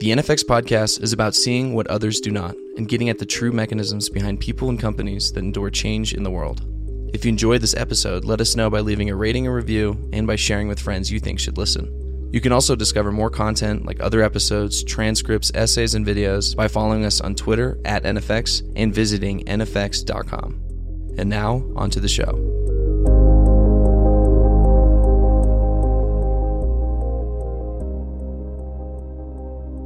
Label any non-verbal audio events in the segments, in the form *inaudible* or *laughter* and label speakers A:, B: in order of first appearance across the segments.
A: The NFX podcast is about seeing what others do not and getting at the true mechanisms behind people and companies that endure change in the world. If you enjoyed this episode, let us know by leaving a rating and review and by sharing with friends you think should listen. You can also discover more content like other episodes, transcripts, essays, and videos by following us on Twitter at NFX and visiting NFX.com. And now, on to the show.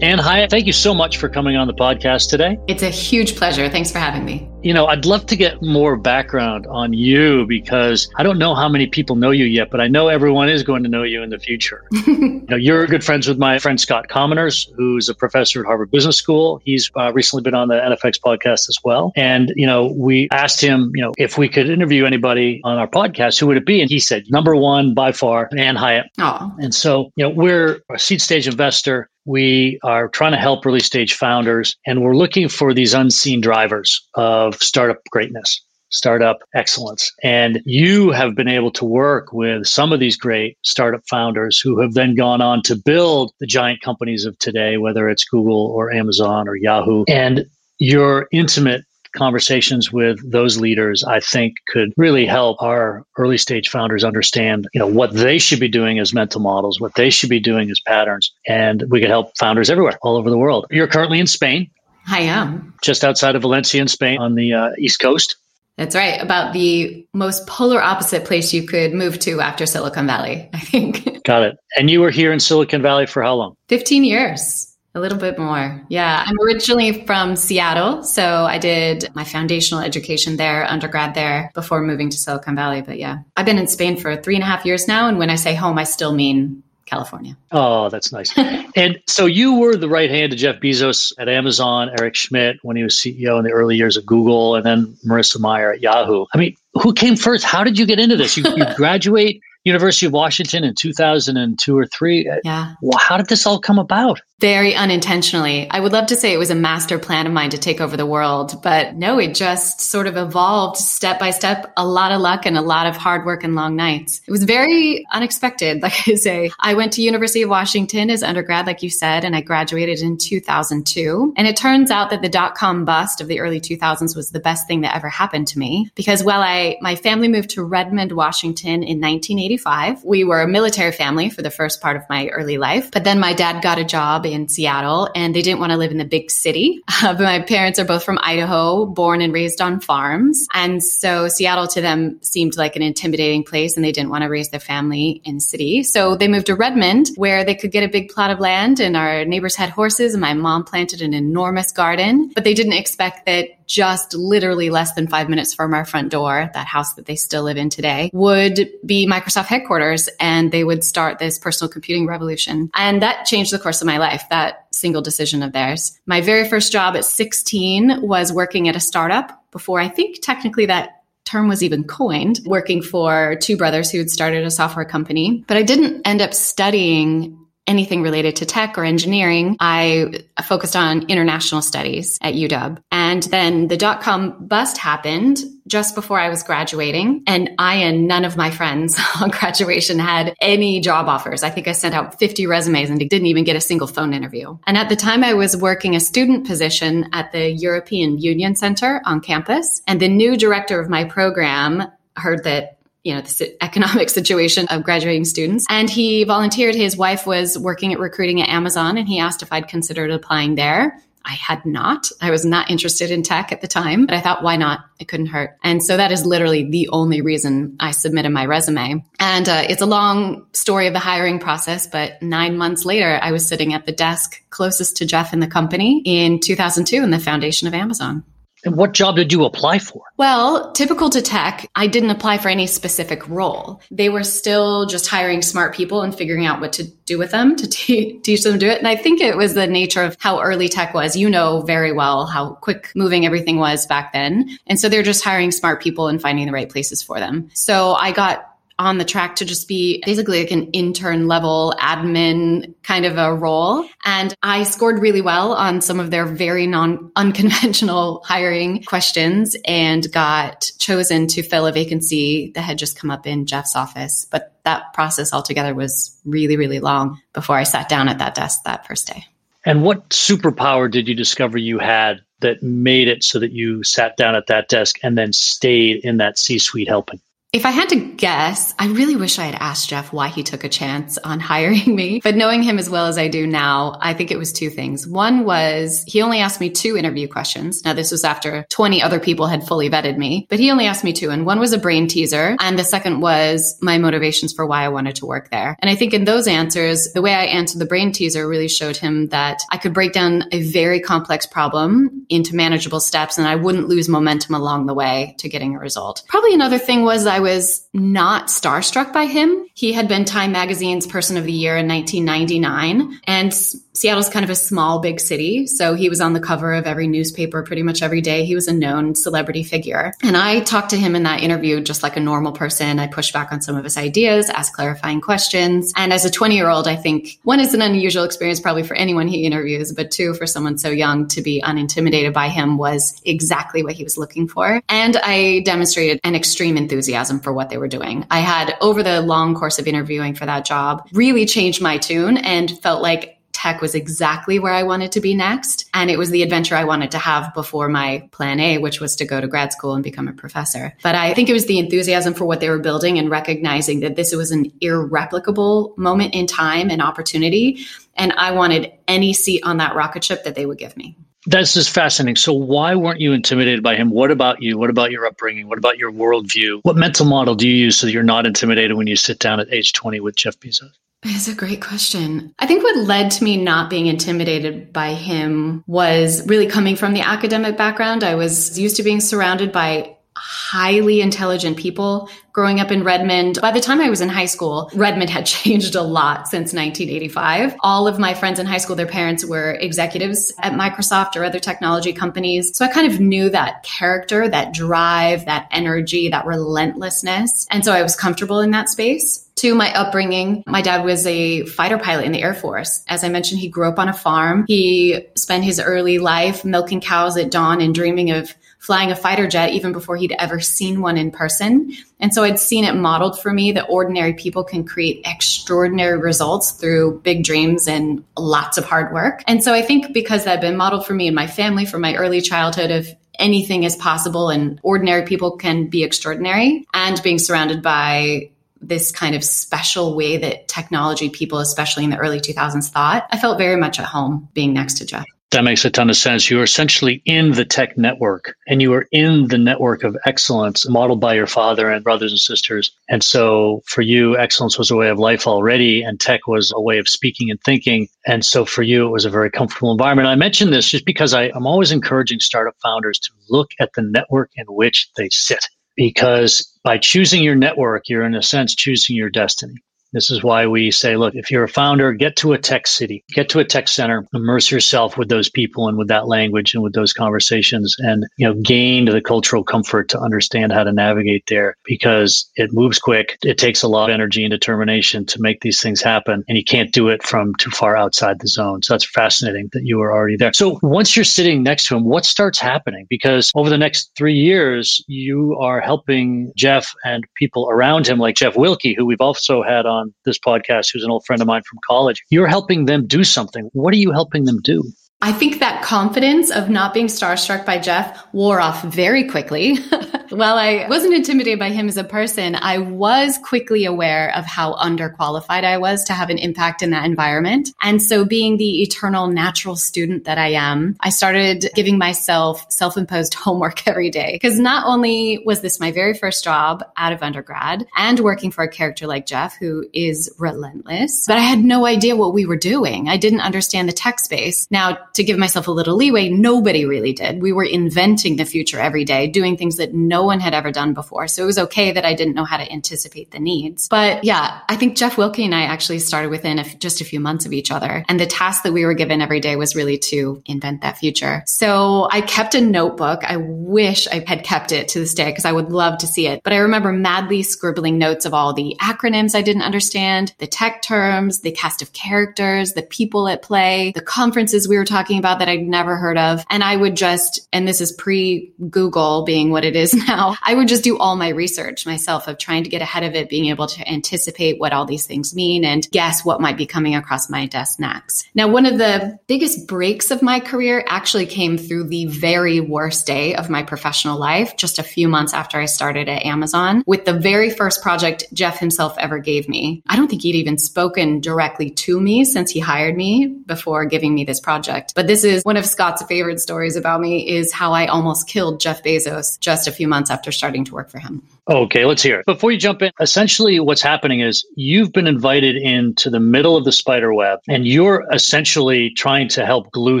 B: Ann Hiatt, thank you so much for coming on the podcast today.
C: It's a huge pleasure. Thanks for having me.
B: You know, I'd love to get more background on you because I don't know how many people know you yet, but I know everyone is going to know you in the future. *laughs* you know, you're good friends with my friend Scott Kominers, who's a professor at Harvard Business School. He's uh, recently been on the NFX podcast as well. And, you know, we asked him, you know, if we could interview anybody on our podcast, who would it be? And he said, number one by far, Ann Hiatt.
C: Oh.
B: And so, you know, we're a seed stage investor we are trying to help early stage founders, and we're looking for these unseen drivers of startup greatness, startup excellence. And you have been able to work with some of these great startup founders who have then gone on to build the giant companies of today, whether it's Google or Amazon or Yahoo. And your intimate conversations with those leaders, I think could really help our early stage founders understand, you know, what they should be doing as mental models, what they should be doing as patterns. And we could help founders everywhere, all over the world. You're currently in Spain.
C: I am.
B: Just outside of Valencia in Spain on the uh, East Coast.
C: That's right. About the most polar opposite place you could move to after Silicon Valley, I think.
B: Got it. And you were here in Silicon Valley for how long?
C: 15 years. A little bit more. Yeah. I'm originally from Seattle. So I did my foundational education there, undergrad there before moving to Silicon Valley. But yeah, I've been in Spain for three and a half years now. And when I say home, I still mean California.
B: Oh, that's nice. *laughs* and so you were the right hand to Jeff Bezos at Amazon, Eric Schmidt when he was CEO in the early years of Google, and then Marissa Mayer at Yahoo. I mean, who came first? How did you get into this? You, you *laughs* graduate University of Washington in 2002 or three.
C: Yeah.
B: Well, how did this all come about?
C: Very unintentionally. I would love to say it was a master plan of mine to take over the world, but no, it just sort of evolved step by step, a lot of luck and a lot of hard work and long nights. It was very unexpected. *laughs* Like I say, I went to University of Washington as undergrad, like you said, and I graduated in 2002. And it turns out that the dot com bust of the early 2000s was the best thing that ever happened to me because while I, my family moved to Redmond, Washington in 1985, we were a military family for the first part of my early life. But then my dad got a job in Seattle and they didn't want to live in the big city. *laughs* Uh, but my parents are both from Idaho, born and raised on farms. And so Seattle to them seemed like an intimidating place and they didn't want to raise their family in city. So they moved to Redmond where they could get a big plot of land and our neighbors had horses and my mom planted an enormous garden, but they didn't expect that just literally less than five minutes from our front door, that house that they still live in today, would be Microsoft headquarters and they would start this personal computing revolution. And that changed the course of my life, that single decision of theirs. My very first job at 16 was working at a startup before I think technically that term was even coined, working for two brothers who had started a software company. But I didn't end up studying anything related to tech or engineering. I focused on international studies at UW. And then the dot com bust happened just before I was graduating. And I and none of my friends *laughs* on graduation had any job offers. I think I sent out 50 resumes and didn't even get a single phone interview. And at the time, I was working a student position at the European Union Center on campus. And the new director of my program heard that you know, the economic *laughs* situation of graduating students. And he volunteered. His wife was working at recruiting at Amazon and he asked if I'd considered applying there. I had not. I was not interested in tech at the time, but I thought, why not? It couldn't hurt. And so that is literally the only reason I submitted my resume. And uh, it's a long story of the hiring process, but nine months later, I was sitting at the desk closest to Jeff in the company in 2002 in the foundation of Amazon.
B: And what job did you apply for?
C: Well, typical to tech, I didn't apply for any specific role. They were still just hiring smart people and figuring out what to do with them to *laughs* te- teach them to do it. And I think it was the nature of how early tech was. You know very well how quick moving everything was back then. And so they're just hiring smart people and finding the right places for them. So I got on the track to just be basically like an intern level admin kind of a role. And I scored really well on some of their very non *laughs* unconventional hiring questions and got chosen to fill a vacancy that had just come up in Jeff's office. But that process altogether was really, really long before I sat down at that desk that first day.
B: And what superpower did you discover you had that made it so that you sat down at that desk and then stayed in that C suite helping?
C: If I had to guess, I really wish I had asked Jeff why he took a chance on *laughs* hiring me. But knowing him as well as I do now, I think it was two things. One was he only asked me two interview questions. Now, this was after 20 other people had fully vetted me, but he only asked me two. And one was a brain teaser. And the second was my motivations for why I wanted to work there. And I think in those answers, the way I answered the brain teaser really showed him that I could break down a very complex problem into manageable steps and I wouldn't lose momentum along the way to getting a result. Probably another thing was I was not starstruck by him. He had been Time Magazine's Person of the Year in 1999, and Seattle's kind of a small, big city. So he was on the cover of every newspaper pretty much every day. He was a known celebrity figure. And I talked to him in that interview just like a normal person. I pushed back on some of his ideas, asked clarifying questions. And as a 20 year old, I think one is an unusual experience probably for anyone he interviews, but two, for someone so young to be unintimidated by him was exactly what he was looking for. And I demonstrated an extreme enthusiasm for what they were doing. I had, over the long course of interviewing for that job, really changed my tune and felt like tech was exactly where I wanted to be next. And it was the adventure I wanted to have before my plan A, which was to go to grad school and become a professor. But I think it was the enthusiasm for what they were building and recognizing that this was an irreplicable moment in time and opportunity. And I wanted any seat on that rocket ship that they would give me.
B: That's just fascinating. So, why weren't you intimidated by him? What about you? What about your upbringing? What about your worldview? What mental model do you use so that you're not intimidated when you sit down at age 20 with Jeff Bezos?
C: It's a great question. I think what led to me not being intimidated by him was really coming from the academic background. I was used to being surrounded by highly intelligent people growing up in Redmond. By the time I was in high school, Redmond had *laughs* changed a lot since 1985. All of my friends in high school, their parents were executives at Microsoft or other technology companies. So I kind of knew that character, that drive, that energy, that relentlessness. And so I was comfortable in that space to my upbringing. My dad was a fighter pilot in the Air Force. As I mentioned, he grew up on a farm. He spent his early life milking cows at dawn and dreaming of flying a fighter jet even before he'd ever seen one in person. And so I'd seen it modeled for me that ordinary people can create extraordinary results through big dreams and lots of hard work. And so I think because that had been modeled for me and my family from my early childhood of anything is possible and ordinary people can be extraordinary and being surrounded by this kind of special way that technology people, especially in the early 2000s, thought, I felt very much at home being next to Jeff.
B: That makes a ton of sense. You are essentially in the tech network and you are in the network of excellence modeled by your father and brothers and sisters. And so for you, excellence was a way of life already and tech was a way of speaking and thinking. And so for you, it was a very comfortable environment. I mention this just because I, I'm always encouraging startup founders to look at the network in which they sit because by choosing your network, you're in a sense choosing your destiny. This is why we say, look, if you're a founder, get to a tech city, get to a tech center, immerse yourself with those people and with that language and with those conversations and, you know, gain the cultural comfort to understand how to navigate there because it moves quick. It takes a lot of energy and determination to make these things happen. And you can't do it from too far outside the zone. So that's fascinating that you were already there. So once you're sitting next to him, what starts happening? Because over the next three years, you are helping Jeff and people around him, like Jeff Wilke, who we've also had on this podcast, who's an old friend of mine from college. You're helping them do something. What are you helping them do?
C: I think that confidence of not being starstruck by Jeff wore off very quickly. *laughs* While I wasn't intimidated by him as a person, I was quickly aware of how underqualified I was to have an impact in that environment. And so being the eternal natural student that I am, I started giving myself self-imposed *laughs* homework every day. Because not only was this my very first job out of undergrad and working for a character like Jeff, who is relentless, but I had no idea what we were doing. I didn't understand the tech space. Now, to give myself a little leeway, nobody really did. We were inventing the future every day, doing things that no one had ever done before. So it was okay that I didn't know how to anticipate the needs. But yeah, I think Jeff Wilke and I actually started within just a few months of each other. And the task that we were given every day was really to invent that future. So I kept a notebook. I wish I had kept it to this day because I would love to see it. But I remember madly scribbling notes of all the acronyms I didn't understand, the tech terms, the cast of characters, the people at play, the conferences we were talking about that I'd never heard of. And I would just, and this is pre Google being what it is *laughs* now, I would just do all my research myself of trying to get ahead of it, being able to anticipate what all these things mean and guess what might be coming across my desk next. Now, one of the biggest breaks of my career actually came through the very worst day of my professional life, just a few months after I started at Amazon, with the very first project Jeff himself ever gave me. I don't think he'd even spoken directly to me since he hired me before giving me this project. But this is one of Scott's favorite stories about me is how I almost killed Jeff Bezos just a few months after starting to work for him.
B: Okay, let's hear it. Before you jump in, essentially what's happening is you've been invited into the middle of the spider web and you're essentially trying to help glue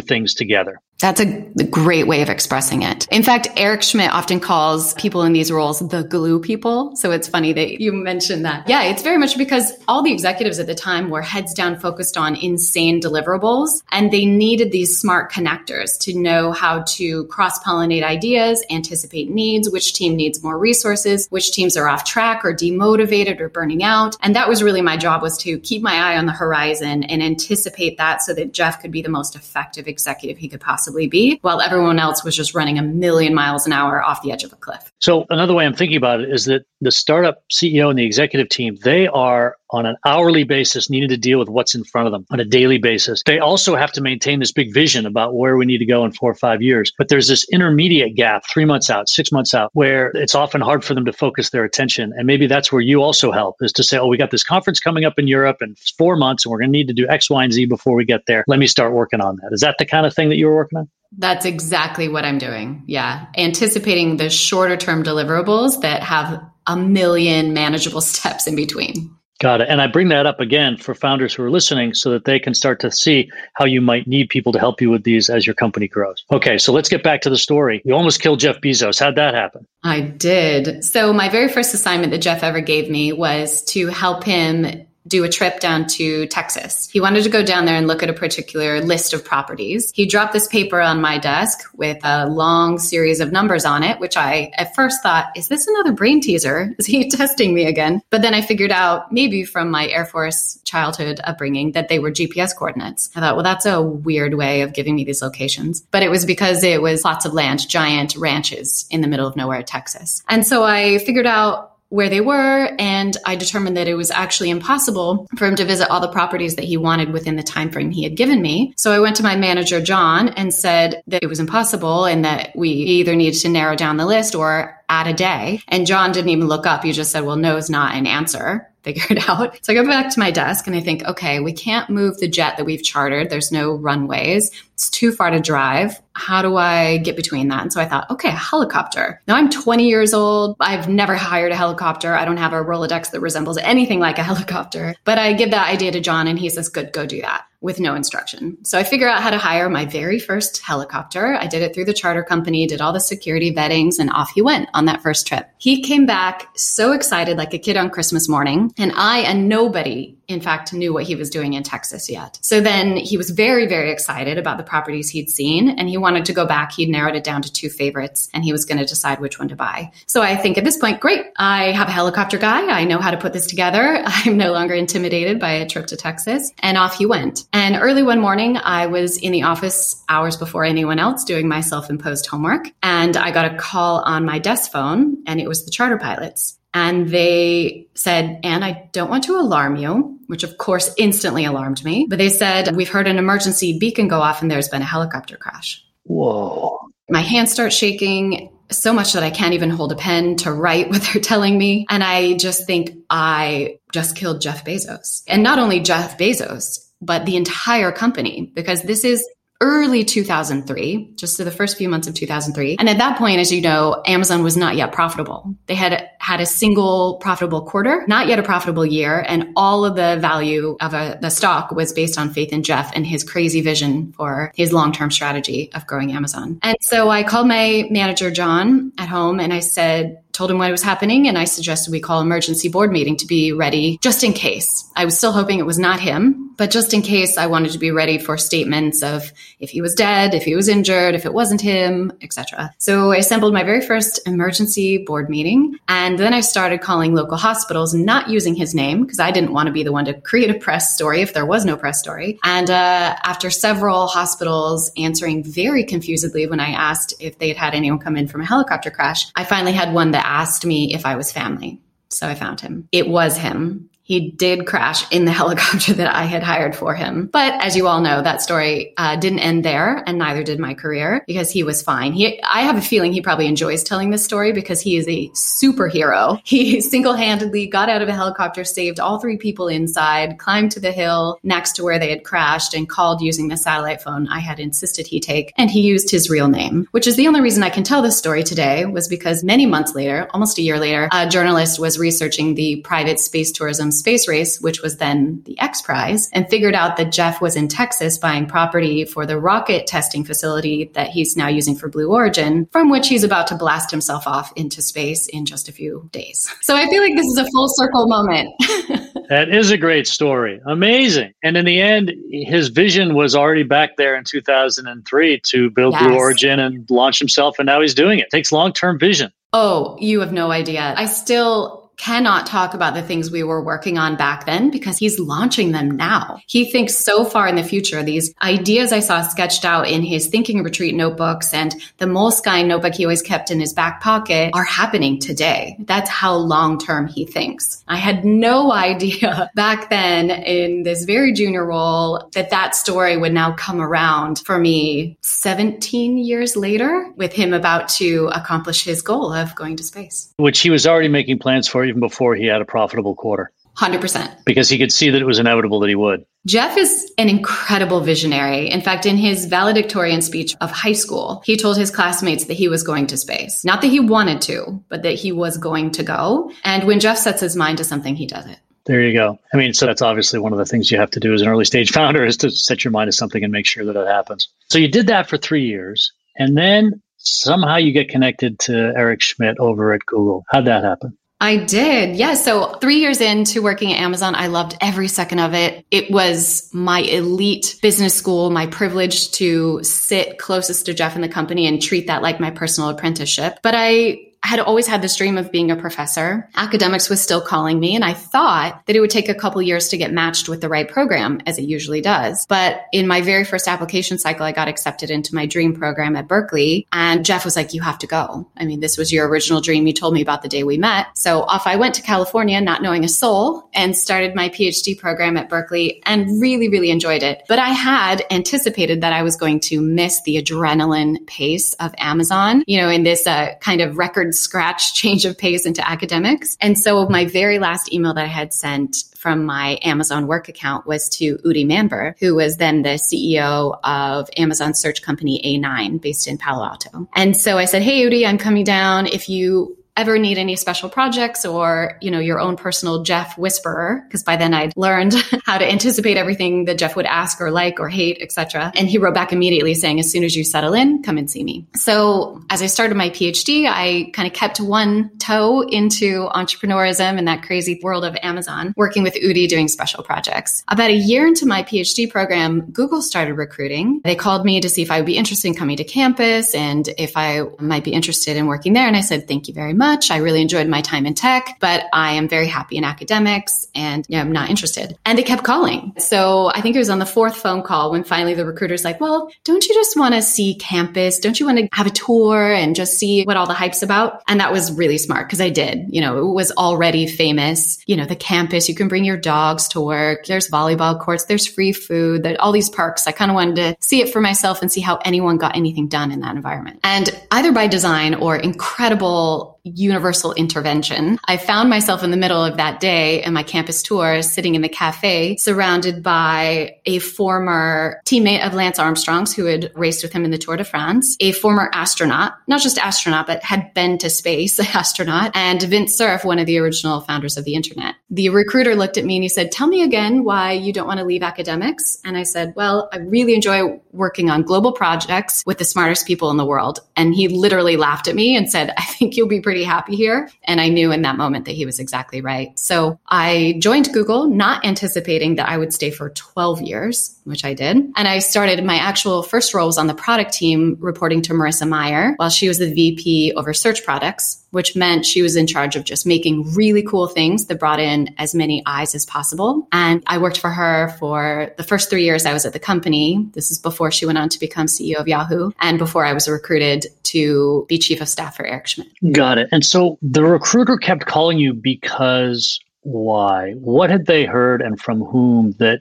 B: things together.
C: That's a great way of expressing it. In fact, Eric Schmidt often calls people in these roles the glue people. So it's funny that you mentioned that. Yeah, it's very much because all the executives at the time were heads down focused on insane deliverables and they needed these smart connectors to know how to cross pollinate ideas, anticipate needs, which team needs more resources, which teams are off track or demotivated or burning out. And that was really my job was to keep my eye on the horizon and anticipate that so that Jeff could be the most effective executive he could possibly possibly be, while everyone else was just running a million miles an hour off the edge of a cliff.
B: So, another way I'm thinking about it is that the startup CEO and the executive team, they are on an hourly basis needing to deal with what's in front of them on a daily basis. They also have to maintain this big vision about where we need to go in four or five years. But there's this intermediate gap, three months out, six months out, where it's often hard for them to focus their attention. And maybe that's where you also help is to say, oh, we got this conference coming up in Europe in four months and we're going to need to do X, Y, and Z before we get there. Let me start working on that. Is that the kind of thing that you were working on?
C: That's exactly what I'm doing. Yeah. Anticipating the shorter term deliverables that have a million manageable *laughs* steps in between.
B: Got it. And I bring that up again for founders who are listening so that they can start to see how you might need people to help you with these as your company grows. Okay, so let's get back to the story. You almost killed Jeff Bezos. How'd that happen?
C: I did. So, my very first assignment that Jeff ever gave me was to help him do a trip down to Texas. He wanted to go down there and look at a particular list of properties. He dropped this paper on my desk with a long series of numbers on it, which I at first thought, is this another brain teaser? *laughs* Is he testing me again? But then I figured out, maybe from my Air Force childhood upbringing, that they were GPS coordinates. I thought, well, that's a weird way of giving me these locations. But it was because it was lots of land, giant ranches in the middle of nowhere, Texas. And so I figured out where they were and i determined that it was actually impossible for him to visit all the properties that he wanted within the time frame he had given me so i went to my manager john and said that it was impossible and that we either needed to narrow down the list or add a day and john didn't even look up he just said well no is not an answer *laughs* figure it out. So I go back to my desk and I think, okay, we can't move the jet that we've chartered. There's no runways. It's too far to drive. How do I get between that? And so I thought, okay, a helicopter. Now I'm 20 years old. I've never hired a helicopter. I don't have a Rolodex that resembles anything like a *laughs* helicopter. But I give that idea to John and he says, good, go do that with no instruction. So I figure out how to hire my very first helicopter. I did it through the charter company, did all the security vettings, and off he went on that first trip. He came back so excited, like a kid on Christmas morning. And I and nobody in fact, knew what he was doing in Texas yet. So then he was very, very excited about the properties he'd seen and he wanted to go back. He'd narrowed it down to two favorites and he was going to decide which one to buy. So I think at this point, great. I have a helicopter guy. I know how to put this together. *laughs* I'm no longer intimidated by a trip to Texas. And off he went. And early one morning, I was in the office hours before anyone else doing my self imposed homework. And I got a call on my desk phone and it was the charter pilots. And they said, Ann, I don't want to alarm you, which of course instantly alarmed me. But they said, We've heard an emergency beacon go off and there's been a helicopter crash.
B: Whoa.
C: My hands start shaking so much that I can't even hold a pen to write *laughs* what they're telling me. And I just think I just killed Jeff Bezos. And not only Jeff Bezos, but the entire company, because this is early 2003, just to the first few months of 2003. And at that point, as you know, Amazon was not yet profitable. They had had a single profitable quarter, not yet a profitable year, and all of the value of a, the stock was based on faith in Jeff and his crazy vision for his long-term strategy of growing Amazon. And so I called my manager, John, at home and I said, told him what was happening and I suggested we call emergency board meeting to be ready just in case. I was still hoping it was not him, but just in case I wanted to be ready for statements of if he was dead, if he was injured, if it wasn't him, etc. So I assembled my very first emergency board meeting and then I started calling local hospitals not using his name because I didn't want to be the one to create a press story if there was no press story. And uh, after several hospitals answering very confusedly when I asked if they had had anyone come in from a helicopter crash, I finally had one that asked me if I was family. So I found him. It was him he did crash in the *laughs* helicopter that I had hired for him. But as you all know, that story uh, didn't end there, and neither did my career because he was fine. He, I have a feeling he probably enjoys telling this story because he is a superhero. *laughs* He single handedly got out of a helicopter, saved all three people inside, climbed to the hill next to where they had crashed, and called using the satellite phone I had insisted he take. And he used his real name, which is the only reason I can tell this story today was because many months later, almost a year later, a journalist was researching the private space tourism space race, which was then the X Prize, and figured out that Jeff was in Texas buying property for the rocket testing facility that he's now using for Blue Origin, from which he's about to blast himself off into space in just a few days. So I feel like this is a full circle moment. *laughs*
B: that is a great story. Amazing. And in the end, his vision was already back there in 2003 to build yes. Blue Origin and launch himself, and now he's doing it. it takes long term vision.
C: Oh, you have no idea. I still cannot talk about the things we were working on back then because he's launching them now. He thinks so far in the future. These ideas I saw sketched out in his thinking retreat notebooks and the Moleskine notebook he always kept in his back pocket are happening today. That's how long term he thinks. I had no *laughs* idea back then in this very junior role that that story would now come around for me 17 years later with him about to accomplish his goal of going to space.
B: Which he was already making plans for even before he had a profitable quarter.
C: 100%.
B: Because he could see that it was inevitable that he would.
C: Jeff is an incredible visionary. In fact, in his valedictorian speech of high school, he told his classmates that he was going to space. Not that he wanted to, but that he was going to go. And when Jeff sets his mind to something, he does it.
B: There you go. I mean, so that's obviously one of the things you have to do as an early stage *laughs* founder is to set your mind to something and make sure that it happens. So you did that for three years. And then somehow you get connected to Eric Schmidt over at Google. How'd that happen?
C: I did. Yeah. So three years into working at Amazon, I loved every second of it. It was my elite business school, my privilege to sit closest to Jeff in the company and treat that like my personal apprenticeship. But I had always had this dream of being a professor. Academics was still calling me, and I thought that it would take a couple years to get matched with the right program, as it usually does. But in my very first application cycle, I got accepted into my dream program at Berkeley, and Jeff was like, You have to go. I mean, this was your original dream. You told me about the day we met. So off I went to California, not knowing a soul, and started my PhD program at Berkeley and really, really enjoyed it. But I had anticipated that I was going to miss the adrenaline pace of Amazon, you know, in this uh, kind of record scratch change of pace into academics. And so my very last email that I had sent from my Amazon work account was to Udi Manber, who was then the CEO of Amazon search company A9 based in Palo Alto. And so I said, Hey, Udi, I'm coming down. If you ever need any special projects or, you know, your own personal Jeff whisperer, because by then I'd learned *laughs* how to anticipate everything that Jeff would ask or like or hate, etc. And he wrote back immediately saying, as soon as you settle in, come and see me. So as I started my PhD, I kind of kept one toe into entrepreneurism and that crazy world of Amazon, working with Udi doing special projects. About a year into my PhD program, Google started recruiting. They called me to see if I would be interested in coming to campus and if I might be interested in working there. And I said, thank you very much much. I really enjoyed my time in tech, but I am very happy in academics and I'm not interested. And they kept calling. So I think it was on the fourth phone call when finally the recruiter's like, well, don't you just want to see campus? Don't you want to have a tour and just see what all the hype's about? And that was really smart because I did. You know, it was already famous. You know, the campus, you can bring your dogs to work. There's volleyball courts. There's free food. There's all these perks. I kind of wanted to see it for myself and see how anyone got anything done in that environment. And either by design or incredible universal intervention. I found myself in the middle of that day in my campus tour, sitting in the cafe, surrounded by a former teammate of Lance Armstrong's who had raced with him in the Tour de France, a former astronaut, not just astronaut, but had been to space *laughs* an astronaut, and Vint Cerf, one of the original founders of the internet. The recruiter looked at me and he said, Tell me again why you don't want to leave academics. And I said, Well, I really enjoy working on global projects with the smartest people in the world. And he literally laughed at me and said, I think you'll be pretty happy here. And I knew in that moment that he was exactly right. So I joined Google, not anticipating that I would stay for 12 years, which I did. And I started my actual first role was on the product team reporting to Marissa Mayer while she was the VP over search products which meant she was in charge of just making really cool things that brought in as many eyes as possible. And I worked for her for the first three years I was at the company. This is before she went on to become CEO of Yahoo and before I was recruited to be chief of staff for Eric Schmidt.
B: Got it. And so the recruiter kept calling you because why? What had they heard and from whom that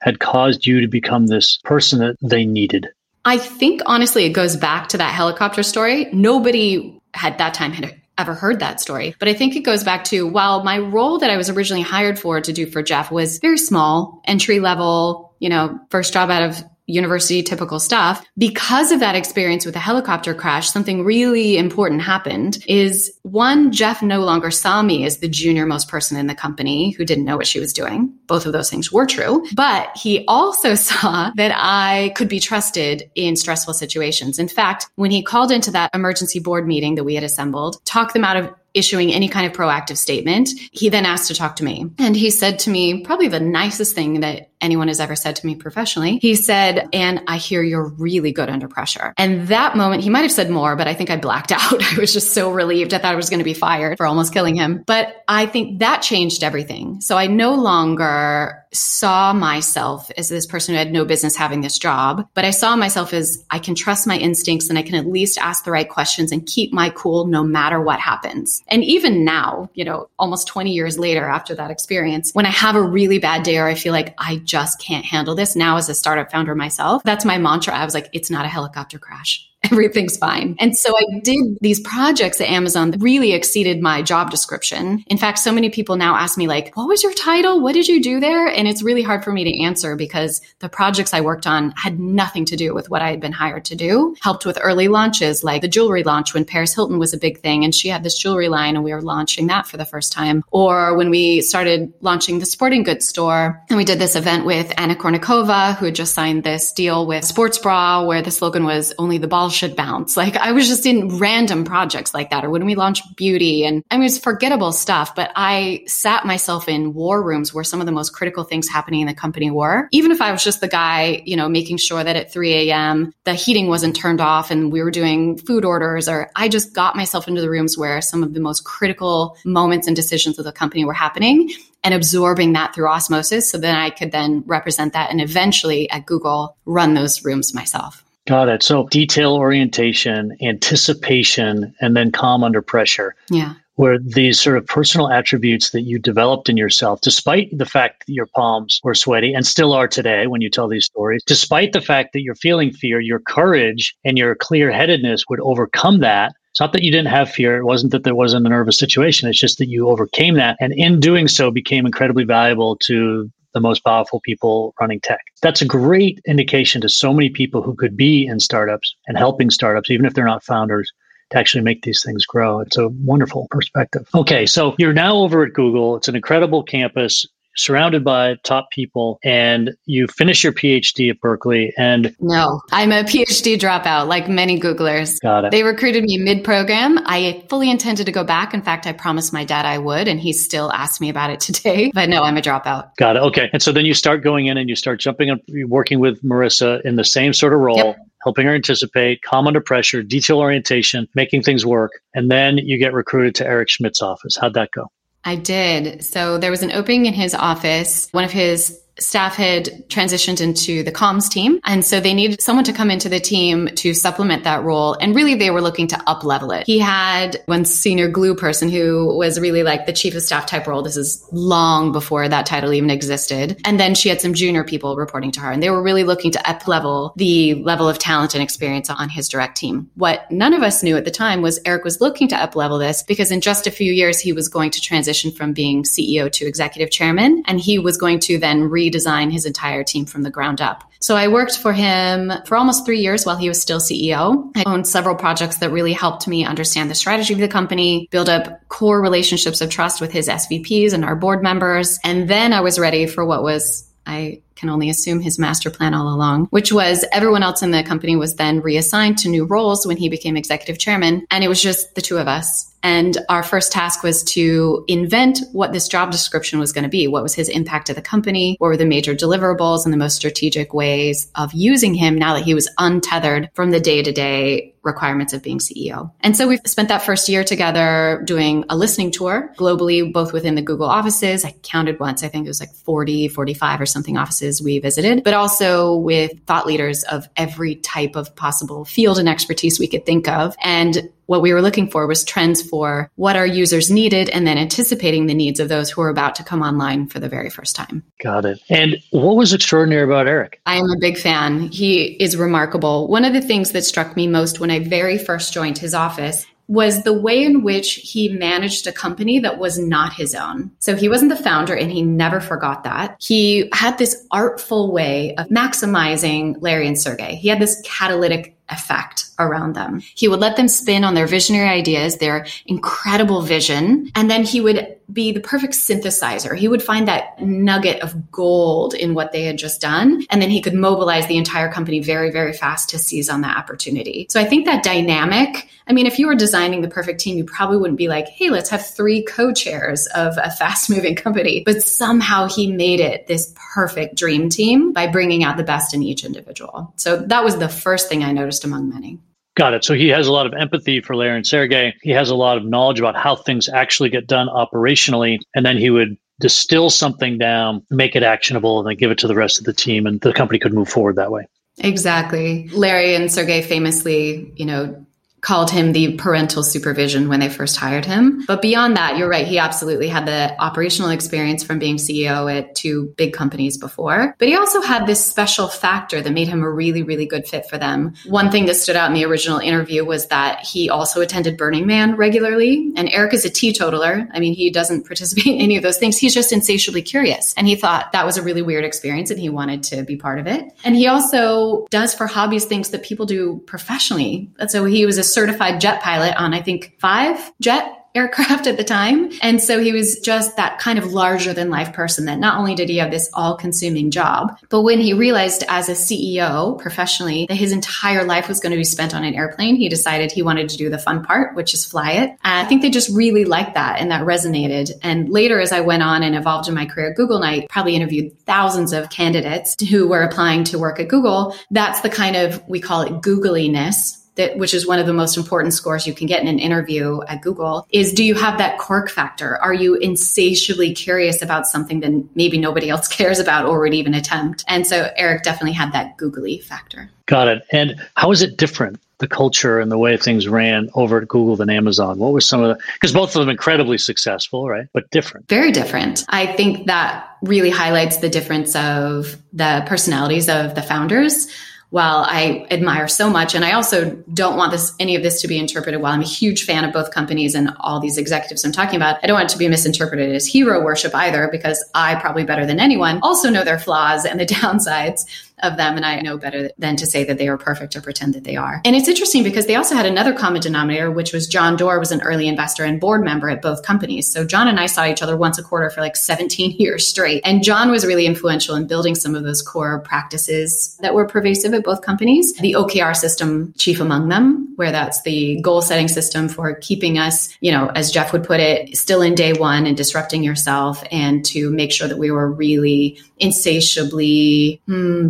B: had caused you to become this person that they needed?
C: I think honestly, it goes back to that helicopter story. Nobody had that time had ever heard that story. But I think it goes back to while my role that I was originally hired for to do for Jeff was very small, entry level, you know, first job out of university typical stuff. Because of that experience with the helicopter crash, something really important happened is one, Jeff no longer saw me as the junior most person in the company who didn't know what she was doing. Both of those things were true, but he also *laughs* saw that I could be trusted in stressful situations. In fact, when he called into that emergency board meeting that we had assembled, talked them out of issuing any kind of proactive statement, he then asked to talk to me. And he said to me, probably the nicest thing that anyone has ever said to me professionally. He said, and I hear you're really good under pressure. And that moment, he might have said more, but I think I blacked *laughs* out. I was just so relieved. I thought I was going to be fired for almost killing him. But I think that changed everything. So I no longer saw myself as this person who had no business having this job, but I saw myself as I can trust my instincts and I can at least ask the right questions and keep my cool no matter what happens. And even now, you know, almost 20 years later after that experience, when I have a really bad day or I feel like I just can't handle this now as a startup founder myself, that's my mantra. I was like, it's not a helicopter crash. *laughs* everything's fine. And so I did these projects at Amazon that really exceeded my job description. In fact, so many people now ask me like, what was your title? What did you do there? And it's really hard for me to answer because the projects I worked on had nothing to do with what I had been hired to do. Helped with early launches like the jewelry launch when Paris Hilton was a big thing and she had this jewelry line and we were launching that for the first time. Or when we started launching the sporting goods store and we did this event with Anna Kournikova who had just signed this deal with Sports Bra where the slogan was only the ball should bounce. Like I was just in random projects like that, or when we launched beauty and I mean, it's forgettable stuff, but I sat myself in war rooms where some of the most critical things happening in the company were. Even if I was just the guy, you know, making sure that at 3 a.m. the heating wasn't turned off and we were doing food orders, or I just got myself into the rooms where some of the most critical moments and decisions of the company were happening and absorbing that through osmosis. So then I could then represent that and eventually at Google run those rooms myself.
B: Got it. So detail orientation, anticipation, and then calm under pressure.
C: Yeah.
B: Where these sort of personal attributes that you developed in yourself, despite the fact that your palms were sweaty and still are today when you tell these stories, despite the fact that you're feeling fear, your courage and your clear headedness would overcome that. It's not that you didn't have fear. It wasn't that there wasn't a nervous situation. It's just that you overcame that. And in doing so, became incredibly valuable to the most powerful people running tech. That's a great indication to so many people who could be in startups and helping startups, even if they're not founders, to actually make these things grow. It's a wonderful perspective. Okay, so you're now over at Google. It's an incredible campus surrounded by top people and you finish your PhD at Berkeley and
C: No, I'm a PhD dropout like many Googlers.
B: Got it.
C: They recruited me mid-program. I fully intended to go back. In fact, I promised my dad I would and he still asked me about it today. *laughs* But no, I'm a dropout.
B: Got it. Okay. And so then you start going in and you start jumping up working with Marissa in the same sort of role. Yep helping her anticipate, calm under pressure, detail orientation, making things work. And then you get recruited to Eric Schmidt's office. How'd that go?
C: I did. So there was an opening in his office. One of his staff had transitioned into the comms team. And so they needed someone to come into the team to supplement that role. And really, they were looking to up level it. He had one senior glue person who was really like the chief of staff type role. This is long before that title even existed. And then she had some junior people reporting to her. And they were really looking to up level the level of talent and experience on his direct team. What none of us knew at the time was Eric was looking to up level this because in just a few years, he was going to transition from being CEO to executive chairman. And he was going to then redesign his entire team from the ground up. So I worked for him for almost three years while he was still CEO. I owned several projects that really helped me understand the strategy of the company, build up core relationships of trust with his SVPs and our board members. And then I was ready for what was I can only assume his master plan all along, which was everyone else in the company was then reassigned to new roles when he became executive chairman. And it was just the two of us. And our first task was to invent what this job description was going to be. What was his impact to the company? What were the major deliverables and the most strategic ways of using him now that he was untethered from the day to day requirements of being CEO? And so we spent that first year together doing a listening tour globally, both within the Google offices. I counted once, I think it was like 40, 45 or something offices we visited, but also with thought leaders of every type of possible field and expertise we could think of. And what we were looking for was trends for what our users needed and then anticipating the needs of those who are about to come online for the very first time.
B: Got it. And what was extraordinary about Eric?
C: I am a big fan. He is remarkable. One of the things that struck me most when I very first joined his office was the way in which he managed a company that was not his own. So he wasn't the founder and he never forgot that. He had this artful way of maximizing Larry and Sergey. He had this catalytic effect around them. He would let them spin on their visionary ideas, their incredible vision, and then he would be the perfect synthesizer. He would find that nugget of gold in what they had just done, and then he could mobilize the entire company very, very fast to seize on that opportunity. So I think that dynamic, I mean, if you were designing the perfect team, you probably wouldn't be like, hey, let's have three co chairs of a *laughs* fast moving company. But somehow he made it this perfect dream team by bringing out the best in each individual. So that was the first thing I noticed among many.
B: Got it. So he has a lot of empathy for Larry and Sergey. He has a lot of knowledge about how things actually get done operationally. And then he would distill something down, make it actionable, and then give it to the rest of the team. And the company could move forward that way.
C: Exactly. Larry and Sergey famously, you know, called him the parental supervision when they first hired him. But beyond that, you're right. He absolutely had the operational experience from being CEO at two big companies before. But he also had this special factor that made him a really, really good fit for them. One thing that stood out in the original interview was that he also attended Burning Man regularly. And Eric is a teetotaler. I mean, he doesn't *laughs* participate in any of those things. He's just insatiably curious. And he thought that was a really weird experience and he wanted to be part of it. And he also does for hobbies things that people do professionally. And so he was a certified jet pilot on, I think, five jet *laughs* aircraft at the time. And so he was just that kind of larger than life person that not only did he have this all consuming job, but when he realized as a CEO professionally that his entire life was going to be spent on an airplane, he decided he wanted to do the fun part, which is fly it. And I think they just really liked that and that resonated. And later, as I went on and evolved in my career at Google, and I probably interviewed thousands of candidates who were applying to work at Google, that's the kind of, we call it googliness that which is one of the most important scores you can get in an interview at Google is do you have that cork factor? Are you insatiably curious about something that maybe nobody else *laughs* cares about or would even attempt? And so Eric definitely had that googly factor.
B: Got it. And how is it different? The culture and the way things ran over at Google than Amazon. What was some of the because both of them incredibly successful, right? But different.
C: Very different. I think that really highlights the difference of the personalities of the founders while I admire so much, and I also don't want this any of this to be interpreted while I'm a huge fan of both companies and all these executives I'm talking about, I don't want it to be misinterpreted as hero worship either, because I probably better than anyone also know their flaws and the *laughs* downsides of them. And I know better than to say that they are perfect or pretend that they are. And it's interesting because they also had another common denominator, which was John Doerr was an early investor and board member at both companies. So John and I saw each other once a quarter for like 17 *laughs* years straight. And John was really influential in building some of those core practices that were pervasive at both companies. The OKR system, chief among them, where that's the goal setting system for keeping us, you know, as Jeff would put it, still in day one and disrupting yourself and to make sure that we were really insatiably hmm,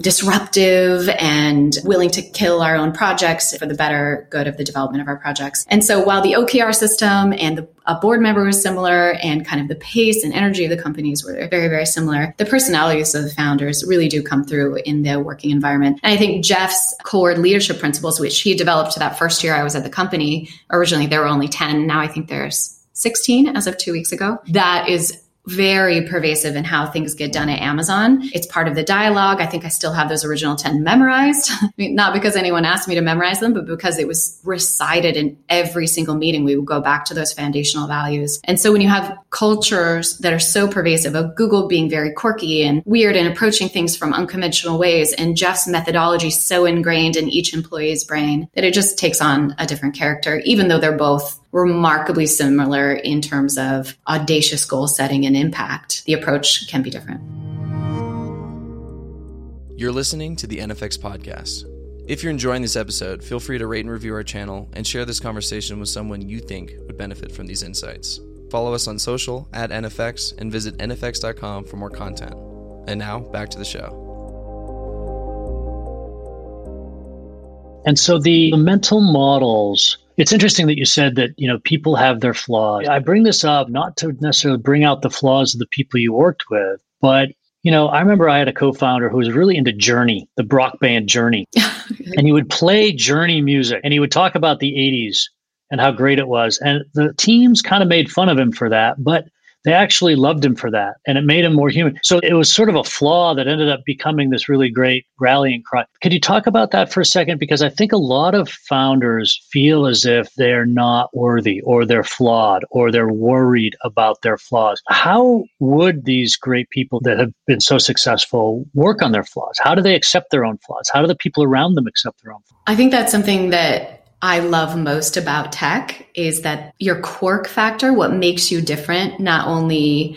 C: and willing to kill our own projects for the better good of the development of our projects. And so while the OKR system and the a board member was similar and kind of the pace and energy of the companies were very, very similar. The personalities of the founders really do come through in the working environment. And I think Jeff's core leadership principles, which he developed that first year I was at the company, originally there were only 10. Now I think there's 16 as of two weeks ago. That is very pervasive in how things get done at Amazon. It's part of the dialogue. I think I still have those original 10 memorized, *laughs* I mean, not because anyone asked me to memorize them, but because it was recited in every single meeting. We would go back to those foundational values. And so when you have cultures that are so pervasive of Google being very quirky and weird and approaching things from unconventional ways and Jeff's methodology so ingrained in each employee's brain that it just takes on a different character, even though they're both remarkably similar in terms of audacious goal setting and impact. The approach can be different.
A: You're listening to the NFX podcast. If you're enjoying this episode, feel free to rate and review our channel and share this conversation with someone you think would benefit from these insights. Follow us on social at NFX and visit NFX.com for more content. And now, back to the show.
B: And so the, the mental models it's interesting that you said that, you know, people have their flaws. I bring this up not to necessarily bring out the flaws of the people you worked with, but you know, I remember I had a co-founder who was really into Journey, the Brock band Journey. *laughs* and he would play Journey music and he would talk about the 80s and how great it was. And the teams kind of made fun of him for that, but they actually loved him for that and it made him more human. So it was sort of a flaw that ended up becoming this really great rallying cry. Could you talk about that for a second? Because I think a lot of founders feel as if they're not worthy or they're flawed or they're worried about their flaws. How would these great people that have been so successful work on their flaws? How do they accept their own flaws? How do the people around them accept their own flaws?
C: I think that's something that I love most about tech is that your quirk factor, what makes you different, not only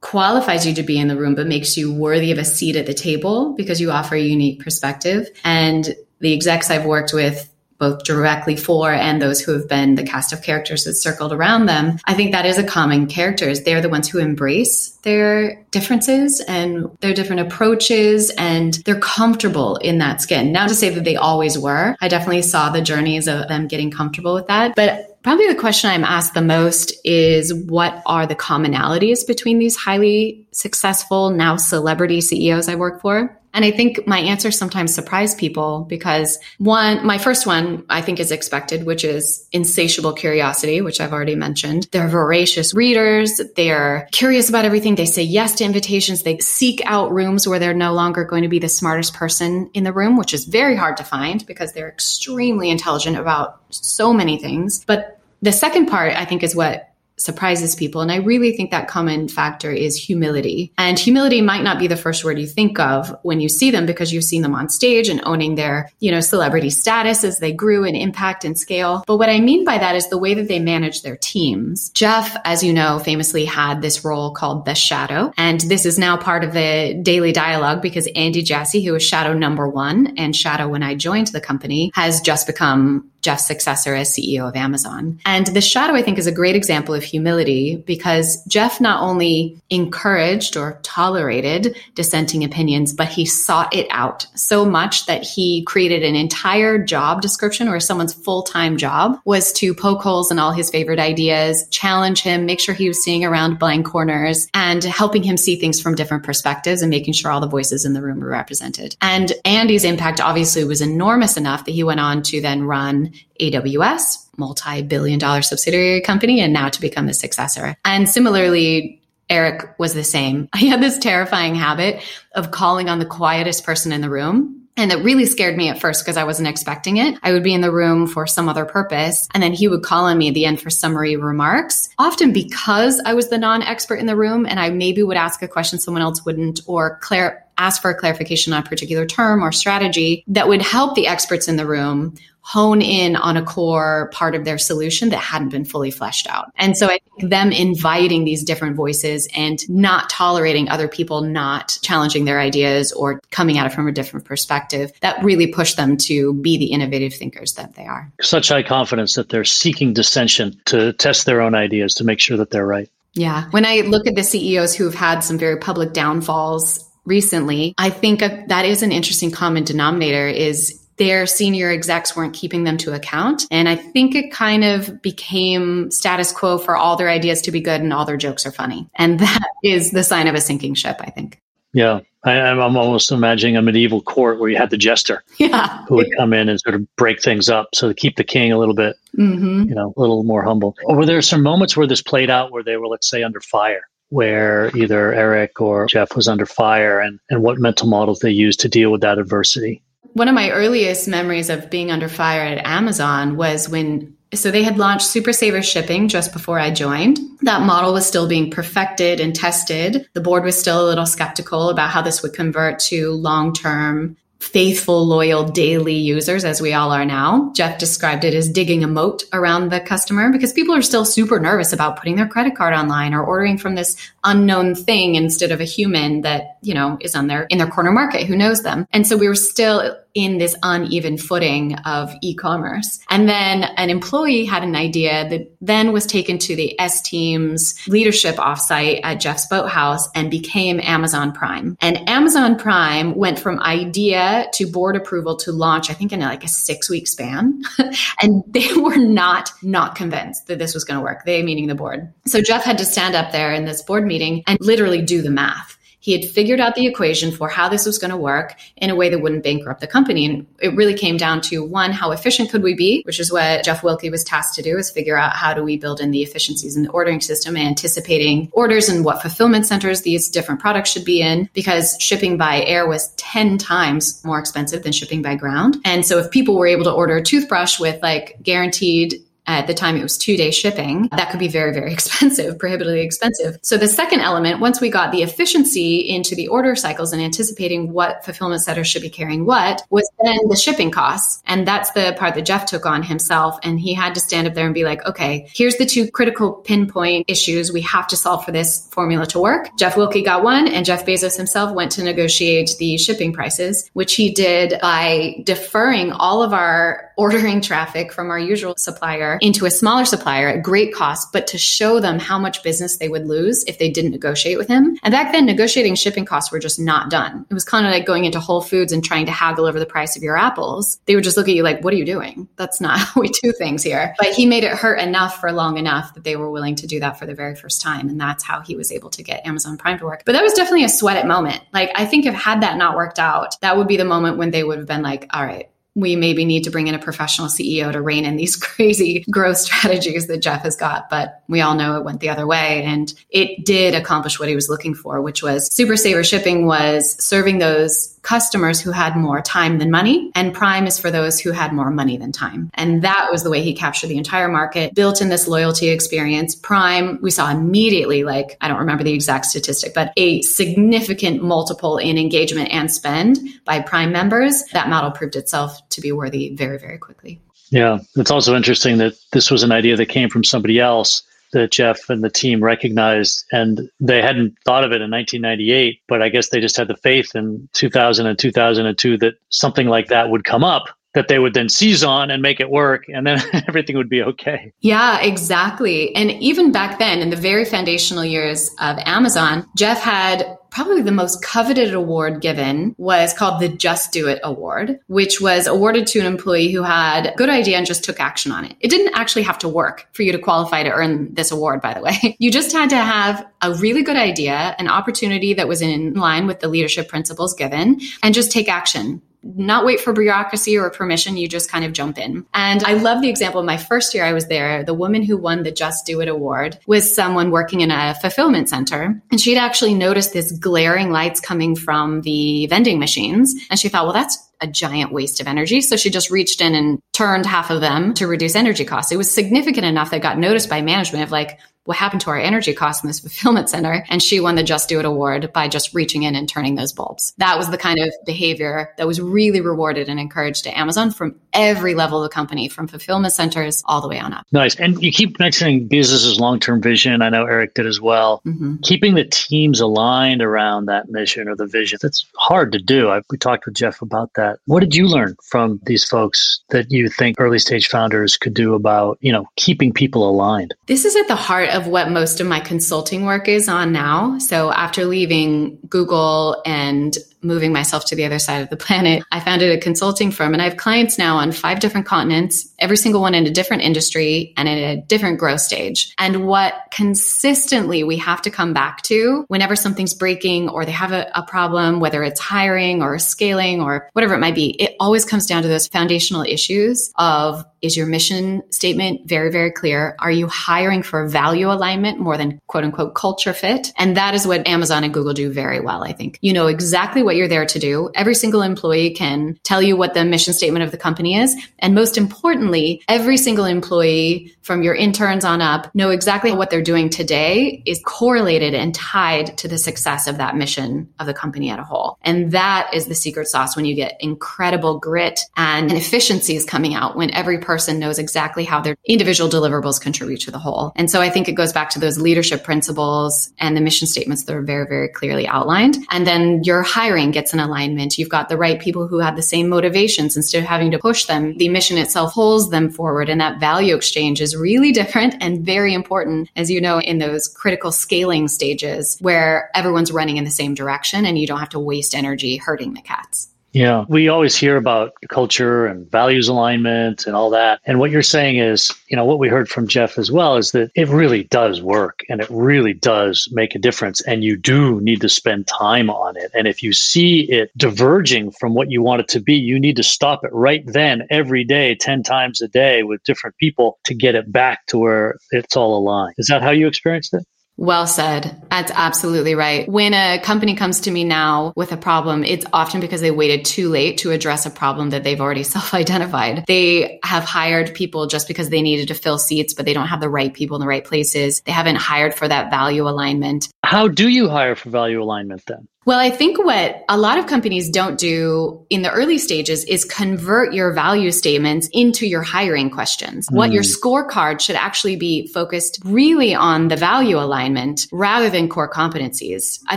C: qualifies you to be in the room, but makes you worthy of a seat at the table because you offer a unique perspective. And the execs I've worked with both directly for and those who have been the cast of characters that circled around them, I think that is a common character. Is they're the ones who embrace their differences and their different approaches and they're comfortable in that skin. Now to say that they always were, I definitely saw the journeys of them getting comfortable with that. But probably the question I'm asked the most is what are the commonalities between these highly successful now celebrity CEOs I work for? And I think my answers sometimes surprise people because one, my first one I think is expected, which is insatiable curiosity, which I've already mentioned. They're voracious readers. They're curious about everything. They say yes to invitations. They seek out rooms where they're no longer going to be the smartest person in the room, which is very hard to find because they're extremely intelligent about so many things. But the second part, I think, is what surprises people. And I really think that common factor is humility. And humility might not be the first word you think of when you see them because you've seen them on stage and owning their, you know, celebrity status as they grew in impact and scale. But what I mean by that is the way that they manage their teams. Jeff, as you know, famously had this role called the shadow. And this is now part of the daily dialogue because Andy Jassy, who was shadow number one and shadow when I joined the company, has just become Jeff's successor as CEO of Amazon. And the shadow, I think, is a great example of humility because Jeff not only encouraged or tolerated dissenting opinions, but he sought it out so much that he created an entire job description or someone's full time job was to poke holes in all his favorite ideas, challenge him, make sure he was seeing around blind corners, and helping him see things from different perspectives and making sure all the voices in the room were represented. And Andy's impact obviously was enormous enough that he went on to then run AWS, multi billion dollar subsidiary company, and now to become the successor. And similarly, Eric was the same. *laughs* He had this terrifying habit of calling on the quietest person in the room and it really scared me at first because I wasn't expecting it. I would be in the room for some other purpose, and then he would call on me at the end for summary remarks, often because I was the non expert in the room and I maybe would ask a question someone else wouldn't or clar- ask for a clarification on a particular term or strategy that would help the experts in the room hone in on a core part of their solution that hadn't been fully fleshed out. And so I think them inviting these different voices and not tolerating other people not challenging their ideas or coming at it from a different perspective, that really pushed them to be the innovative thinkers that they are.
B: Such high confidence that they're seeking dissension to test their own ideas to make sure that they're right.
C: Yeah. When I look at the CEOs who've had some very public downfalls recently, I think that is an interesting common denominator is their senior execs weren't keeping them to account. And I think it kind of became status quo for all their ideas to be good and all their jokes are funny. And *laughs* that is the sign of a sinking ship, I think.
B: Yeah, I, am almost imagining a medieval court where you had the jester, *laughs*
C: yeah,
B: who would come in and sort of break things up, so to keep the king a little bit, mm-hmm. you know, a little more humble. Or were there some moments where this played out where they were, let's say, under fire, where either Eric or Jeff was under fire, and and what mental models they used to deal with that adversity?
C: One of my earliest memories of being under fire at Amazon was when so they had launched Super Saver shipping just before I joined. That model was still being perfected and tested. The board was still a little skeptical about how this would convert to long term faithful, loyal daily users as we all are now. Jeff described it as digging a moat around the customer because people are still super nervous about putting their credit card online or ordering from this unknown thing instead of a human that, you know, is on their in their corner market who knows them. And so we were still in this uneven footing of e-commerce. And then an employee had an idea that then was taken to the S team's leadership offsite at Jeff's Boathouse and became Amazon Prime. And Amazon Prime went from idea to board approval to launch, I think in like a six week span. *laughs* and they were not, not convinced that this was going to work. They meaning the board. So Jeff had to stand up there in this board meeting and literally do the math he had figured out the equation for how this was going to work in a way that wouldn't bankrupt the company. And it really came down to one, how efficient could we be, which is what Jeff Wilke was tasked to do, is figure out how do we build in the efficiencies in the ordering system, anticipating orders and what fulfillment centers these different products should be in, because shipping by air was 10 times more expensive than shipping by ground. And so if people were able to order a toothbrush with like guaranteed at the time it was two day shipping. That could be very very *laughs* expensive prohibitively expensive. So the second element once we got the efficiency into the order cycles and anticipating what fulfillment centers should be carrying what was then the shipping costs. And that's the part that jeff took on himself. And he had to stand up there and be like okay here's the two critical pinpoint issues we have to solve for this formula to work. Jeff wilke got one and jeff bezos himself went to negotiate the shipping prices which he did by deferring all of our ordering traffic from our usual supplier into a smaller supplier at great cost, but to show them how much business they would lose if they didn't negotiate with him. And back then, negotiating shipping costs were just not done. It was kind of like going into Whole Foods and trying to haggle over the price of your apples. They would just look at you like, what are you doing? That's not *laughs* how we do things here. But he made it hurt enough for long enough that they were willing to do that for the very first time. And that's how he was able to get Amazon Prime to work. But that was definitely a sweat it moment. Like, I think if had that not worked out, that would be the moment when they would have been like, all right, we maybe need to bring in a professional CEO to rein in these *laughs* crazy growth strategies that Jeff has got. But we all know it went the other way. And it did accomplish what he was looking for, which was Super Saver Shipping was serving those customers who had more time than money, and Prime is for those who had more money than time. And that was the way he captured the entire market, built in this loyalty experience. Prime, we saw immediately, like, I don't remember the exact statistic, but a significant multiple in engagement and spend by Prime members. That model proved itself to be worthy very, very quickly.
B: Yeah, it's also interesting that this was an idea that came from somebody else that Jeff and the team recognized, and they hadn't thought of it in 1998, but I guess they just had the faith in 2000 and 2002 that something like that would come up that they would then seize on and make it work and then *laughs* everything would be okay.
C: Yeah, exactly. And even back then in the very foundational years of Amazon, Jeff had probably the most coveted award given was called the Just Do It Award, which was awarded to an employee who had a good idea and just took action on it. It didn't actually have to work for you to qualify to earn this award, by the way. *laughs* You just had to have a really good idea, an opportunity that was in line with the leadership principles given, and just take action not wait for bureaucracy or permission. You just kind of jump in. And I love the example. My first year I was there, the woman who won the Just Do It award was someone working in a fulfillment center. And she'd actually noticed this glaring lights coming from the vending machines. And she thought, well, that's a giant waste of energy. So she just reached in and turned half of them to reduce energy costs. It was significant enough that got noticed by management of like, what happened to our energy costs in this *laughs* fulfillment center. And she won the Just Do It award by just reaching in and turning those bulbs. That was the kind of behavior that was really rewarded and encouraged at Amazon from every level of the company, from fulfillment centers all the way on up.
B: Nice. And you keep mentioning business's long term vision. I know Eric did as well. Mm-hmm. Keeping the teams aligned around that mission or the vision, that's hard to do. I, we talked with Jeff about that. What did you learn from these folks that you think early stage founders could do about, you know, keeping people aligned?
C: This is at the heart of what most of my consulting work is on now. So after leaving Google and moving myself to the other side of the *laughs* planet, I founded a consulting firm and I have clients now on five different continents, every single one in a different industry and in a different growth stage. And what consistently we have to come back to whenever something's breaking or they have a, a problem, whether it's hiring or scaling or whatever it might be, it always comes down to those foundational issues of is your mission statement very, very clear? Are you hiring for value alignment more than quote unquote culture fit? And that is what Amazon and Google do very well, I think. You know exactly what you're there to do. Every single employee can tell you what the mission statement of the company is. And most importantly, every single employee from your interns on up know exactly what they're doing today is correlated and tied to the success of that mission of the company at a whole. And that is the secret sauce when you get incredible grit and efficiencies coming out when every person person knows exactly how their individual deliverables contribute to the whole. And so I think it goes back to those leadership principles and the mission statements that are very, very clearly outlined. And then your hiring gets an alignment. You've got the right people who have the same motivations instead of having to push them. The mission itself pulls them forward. And that value exchange is really different and very important, as you know, in those critical scaling stages where everyone's running in the same direction and you don't have to waste energy hurting the cats.
B: Yeah, we always hear about culture and values alignment and all that. And what you're saying is, you know, what we heard from Jeff as well is that it really does work and it really does make a difference. And you do need to spend time on it. And if you see it diverging from what you want it to be, you need to stop it right then, every day, 10 times a day with different people to get it back to where it's all aligned. Is that how you experienced it?
C: Well said. That's absolutely right. When a company comes to me now with a problem, it's often because they waited too late to address a problem that they've already *laughs* self identified. They have hired people just because they needed to fill seats, but they don't have the right people in the right places. They haven't hired for that value alignment.
B: How do you hire for value alignment then?
C: Well, I think what a lot of companies don't do in the early stages is convert your value statements into your hiring questions. Mm. What your hmm. scorecard should actually be focused really on the value alignment rather than core competencies. I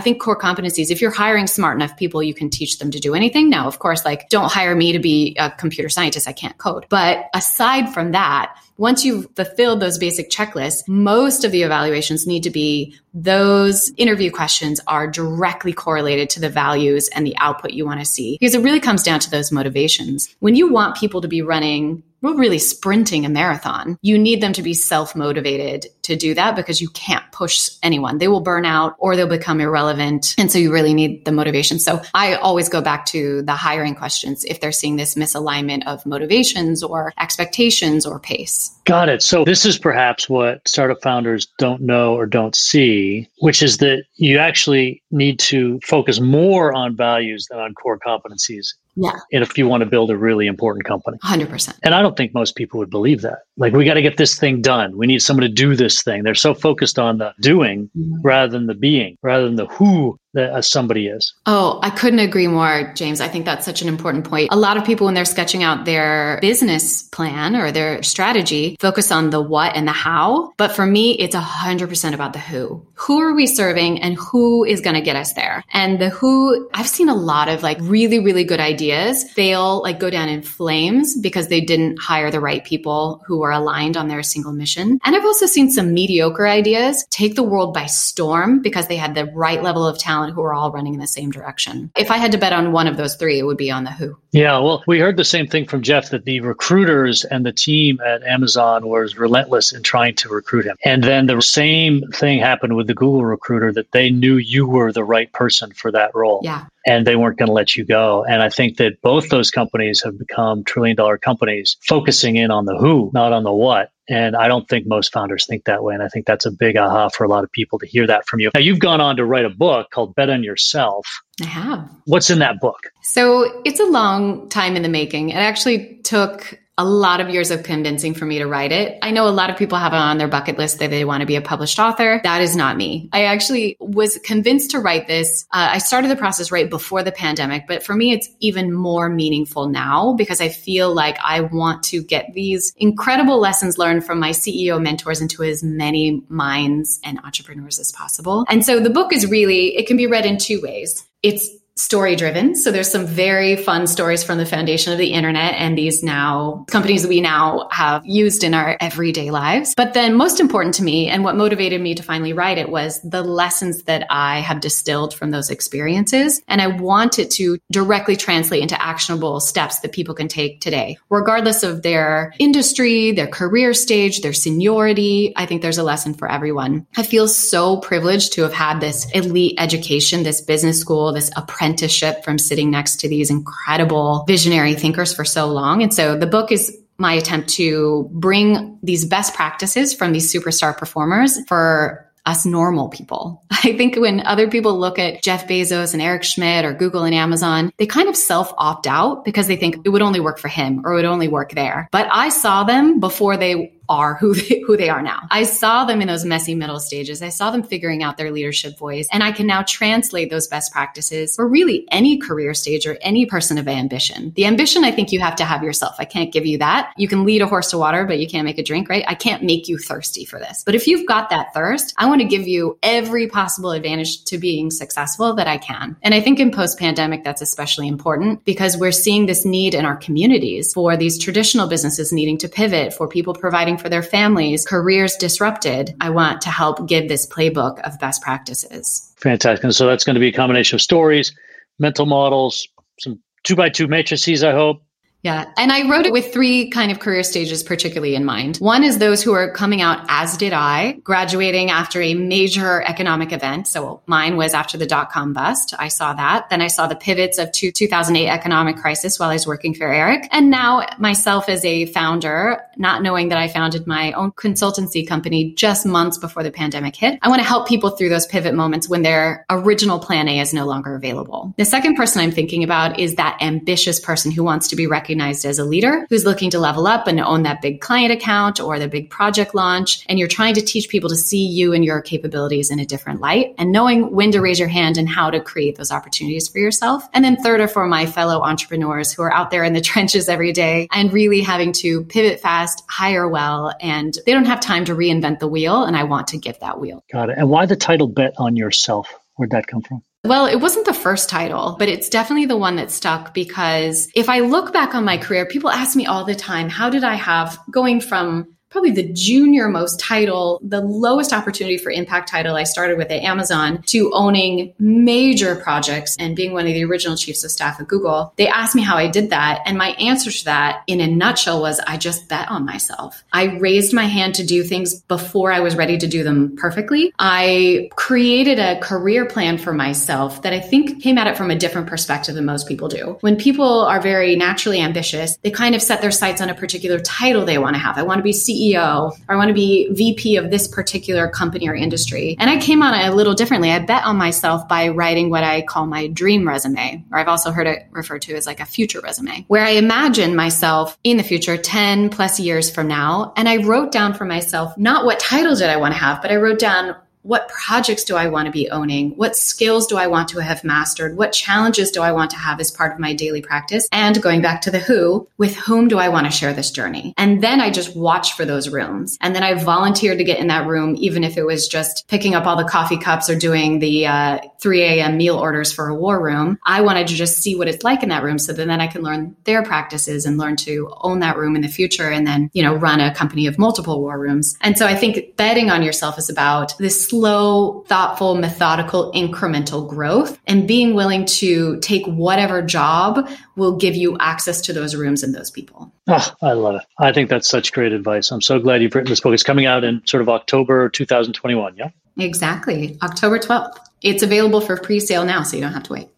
C: think core competencies, if you're hiring smart enough people, you can teach them to do anything. Now, of course, like don't hire me to be a computer scientist. I can't code. But aside from that, once you've fulfilled those basic checklists, most of the evaluations need to be those interview questions are directly correlated to the values and the output you want to see because it really comes down to those motivations. When you want people to be running we're really sprinting a marathon. You need them to be self motivated to do that because you can't push anyone. They will burn out or they'll become irrelevant. And so you really need the motivation. So I always go back to the hiring questions if they're seeing this misalignment of motivations or expectations or pace.
B: Got it. So this is perhaps what startup founders don't know or don't see, which is that you actually need to focus more on values than on core competencies
C: yeah.
B: And if you want to build a really important company.
C: 100%.
B: And I don't think most people would believe that. Like, we got to get this thing done. We need someone to do this thing. They're so focused on the doing mm-hmm. rather than the being, rather than the who that somebody is.
C: Oh, I couldn't agree more, James. I think that's such an important point. A lot of people, when they're sketching out their business plan or their strategy, focus on the what and the how. But for me, it's 100% about the who. Who are we serving and who is going to get us there? And the who, I've seen a lot of like really, really good ideas fail, like go down in flames because they didn't hire the right people who were aligned on their single mission. And I've also seen some mediocre ideas take the world by storm because they had the right level of talent talent who are all running in the same direction. If I had to bet on one of those three, it would be on the who.
B: Yeah, well, we heard the same thing from Jeff that the recruiters and the team at Amazon was relentless in trying to recruit him. And then the same thing happened with the Google recruiter that they knew you were the right person for that role.
C: Yeah
B: and they weren't going to let you go. And I think that both those companies have become trillion dollar companies focusing in on the who, not on the what. And I don't think most founders think that way. And I think that's a big aha for a lot of people to hear that from you. Now, you've gone on to write a book called Bet on Yourself.
C: I have.
B: What's in that book?
C: So it's a long time in the making. It actually took a lot of years of convincing for me to write it. I know a lot of people have it on their bucket list that they want to be a published author. That is not me. I actually was convinced to write this. Uh, I started the process right before the pandemic, but for me, it's even more meaningful now because I feel like I want to get these incredible lessons learned from my CEO mentors into as many minds and entrepreneurs as possible. And so the book is really, it can be read in two ways. It's story driven. So there's some very fun stories from the foundation of the internet and these now companies we now have used in our everyday lives. But then most important to me and what motivated me to finally write it was the lessons that I have distilled from those experiences. And I wanted to directly translate into actionable steps that people can take today, regardless of their industry, their career stage, their seniority. I think there's a lesson for everyone. I feel so privileged to have had this elite education, this business school, this apprenticeship apprenticeship from sitting next to these incredible visionary thinkers for so long. And so the book is my attempt to bring these best practices from these superstar performers for us normal people. *laughs* I think when other people look at Jeff Bezos and Eric Schmidt or Google and Amazon, they kind of self opt out because they think it would only work for him or it would only work there. But I saw them before they are who *laughs* they, who they are now. I saw them in those messy middle stages. I saw them figuring out their leadership voice and I can now translate those best practices for really any career stage or any person of ambition. The ambition I think you have to have yourself. I can't give you that. You can lead a horse to water, but you can't make a drink, right? I can't make you thirsty for this. But if you've got that thirst, I want to give you every possible advantage to being successful that I can. And I think in post pandemic, that's especially important because we're seeing this need in our communities for these traditional businesses needing to pivot, for people providing for their families, careers disrupted, I want to help give this playbook of best practices.
B: Fantastic. And so that's going to be a combination of stories, mental models, some two by two matrices, I hope,
C: yeah. And I wrote it with three kind of career stages particularly in mind. One is those who are coming out, as did I, graduating after a major economic event. So mine was after the dot com bust. I saw that. Then I saw the pivots of two, 2008 economic crisis while I was working for Eric. And now myself as a founder, not knowing that I founded my own consultancy company just months before the pandemic hit. I want to help people through those pivot moments when their original plan A is no longer available. The second person I'm thinking about is that ambitious person who wants to be recognized recognized as a leader who's looking to level up and own that big client account or the big project launch. And you're trying to teach people to see you and your capabilities in a different light and knowing when to raise your hand and how to create those opportunities for yourself. And then third are for my fellow entrepreneurs who are out there in the *laughs* trenches every day and really having to pivot fast, hire well, and they don't have time to reinvent the wheel. And I want to give that wheel.
B: Got it. And why the title Bet on Yourself? Where'd that come from?
C: Well, it wasn't the first title, but it's definitely the one that stuck because if I look back on my career, people ask me all the time, how did I have going from probably the junior most title, the lowest opportunity for impact title I started with at Amazon to owning major projects and being one of the original chiefs of staff at Google. They asked me how I did that. And my answer to that in a nutshell was I just bet on myself. I raised my hand to do things before I was ready to do them perfectly. I created a career plan for myself that I think came at it from a different perspective than most people do. When people are very naturally ambitious, they kind of set their sights on a particular title they want to have. I want to be CEO CEO or I want to be VP of this particular company or industry. And I came on it a little differently. I bet on myself by writing what I call my dream resume, or I've also heard it referred to as like a future resume, where I imagine myself in the future 10 plus years from now. And I wrote down for myself not what title did I want to have, but I wrote down what projects do I want to be owning? What skills do I want to have mastered? What challenges do I want to have as part of my daily practice? And going back to the who, with whom do I want to share this journey? And then I just watch for those rooms. And then I volunteered to get in that room, even if it was just picking up all the coffee cups or doing the uh, 3 a.m. meal orders for a war room. I wanted to just see what it's like in that room so that then I can learn their practices and learn to own that room in the future and then, you know, run a company of multiple war rooms. And so I think betting on yourself is about this slow, thoughtful, methodical, incremental growth and being willing to take whatever job will give you access to those rooms and those people.
B: Oh, I love it. I think that's such great advice. I'm so glad you've written this book. It's coming out in sort of October 2021. Yeah.
C: Exactly. October 12th. It's available for pre sale now, so you don't have to wait.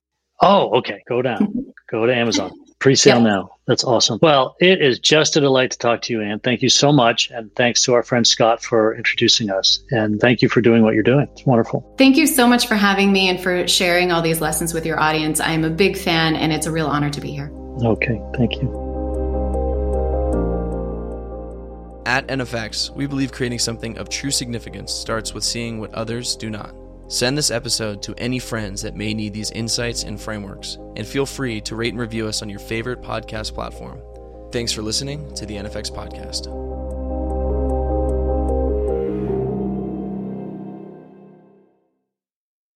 B: Oh, okay. Go down. *laughs* Go to Amazon. Pre-sale yep. now. That's awesome. Well, it is just a delight to talk to you, Ann. Thank you so much. And thanks to our friend Scott for introducing us. And thank you for doing what you're doing. It's wonderful.
C: Thank you so much for having me and for sharing all these lessons with your audience. I'm a big fan and it's a real honor to be here.
B: Okay. Thank you.
A: At NFX, we believe creating something of true significance starts with seeing what others do not. Send this episode to any friends that may need these insights and frameworks, and feel free to rate and review us on your favorite podcast platform. Thanks for listening to the NFX Podcast.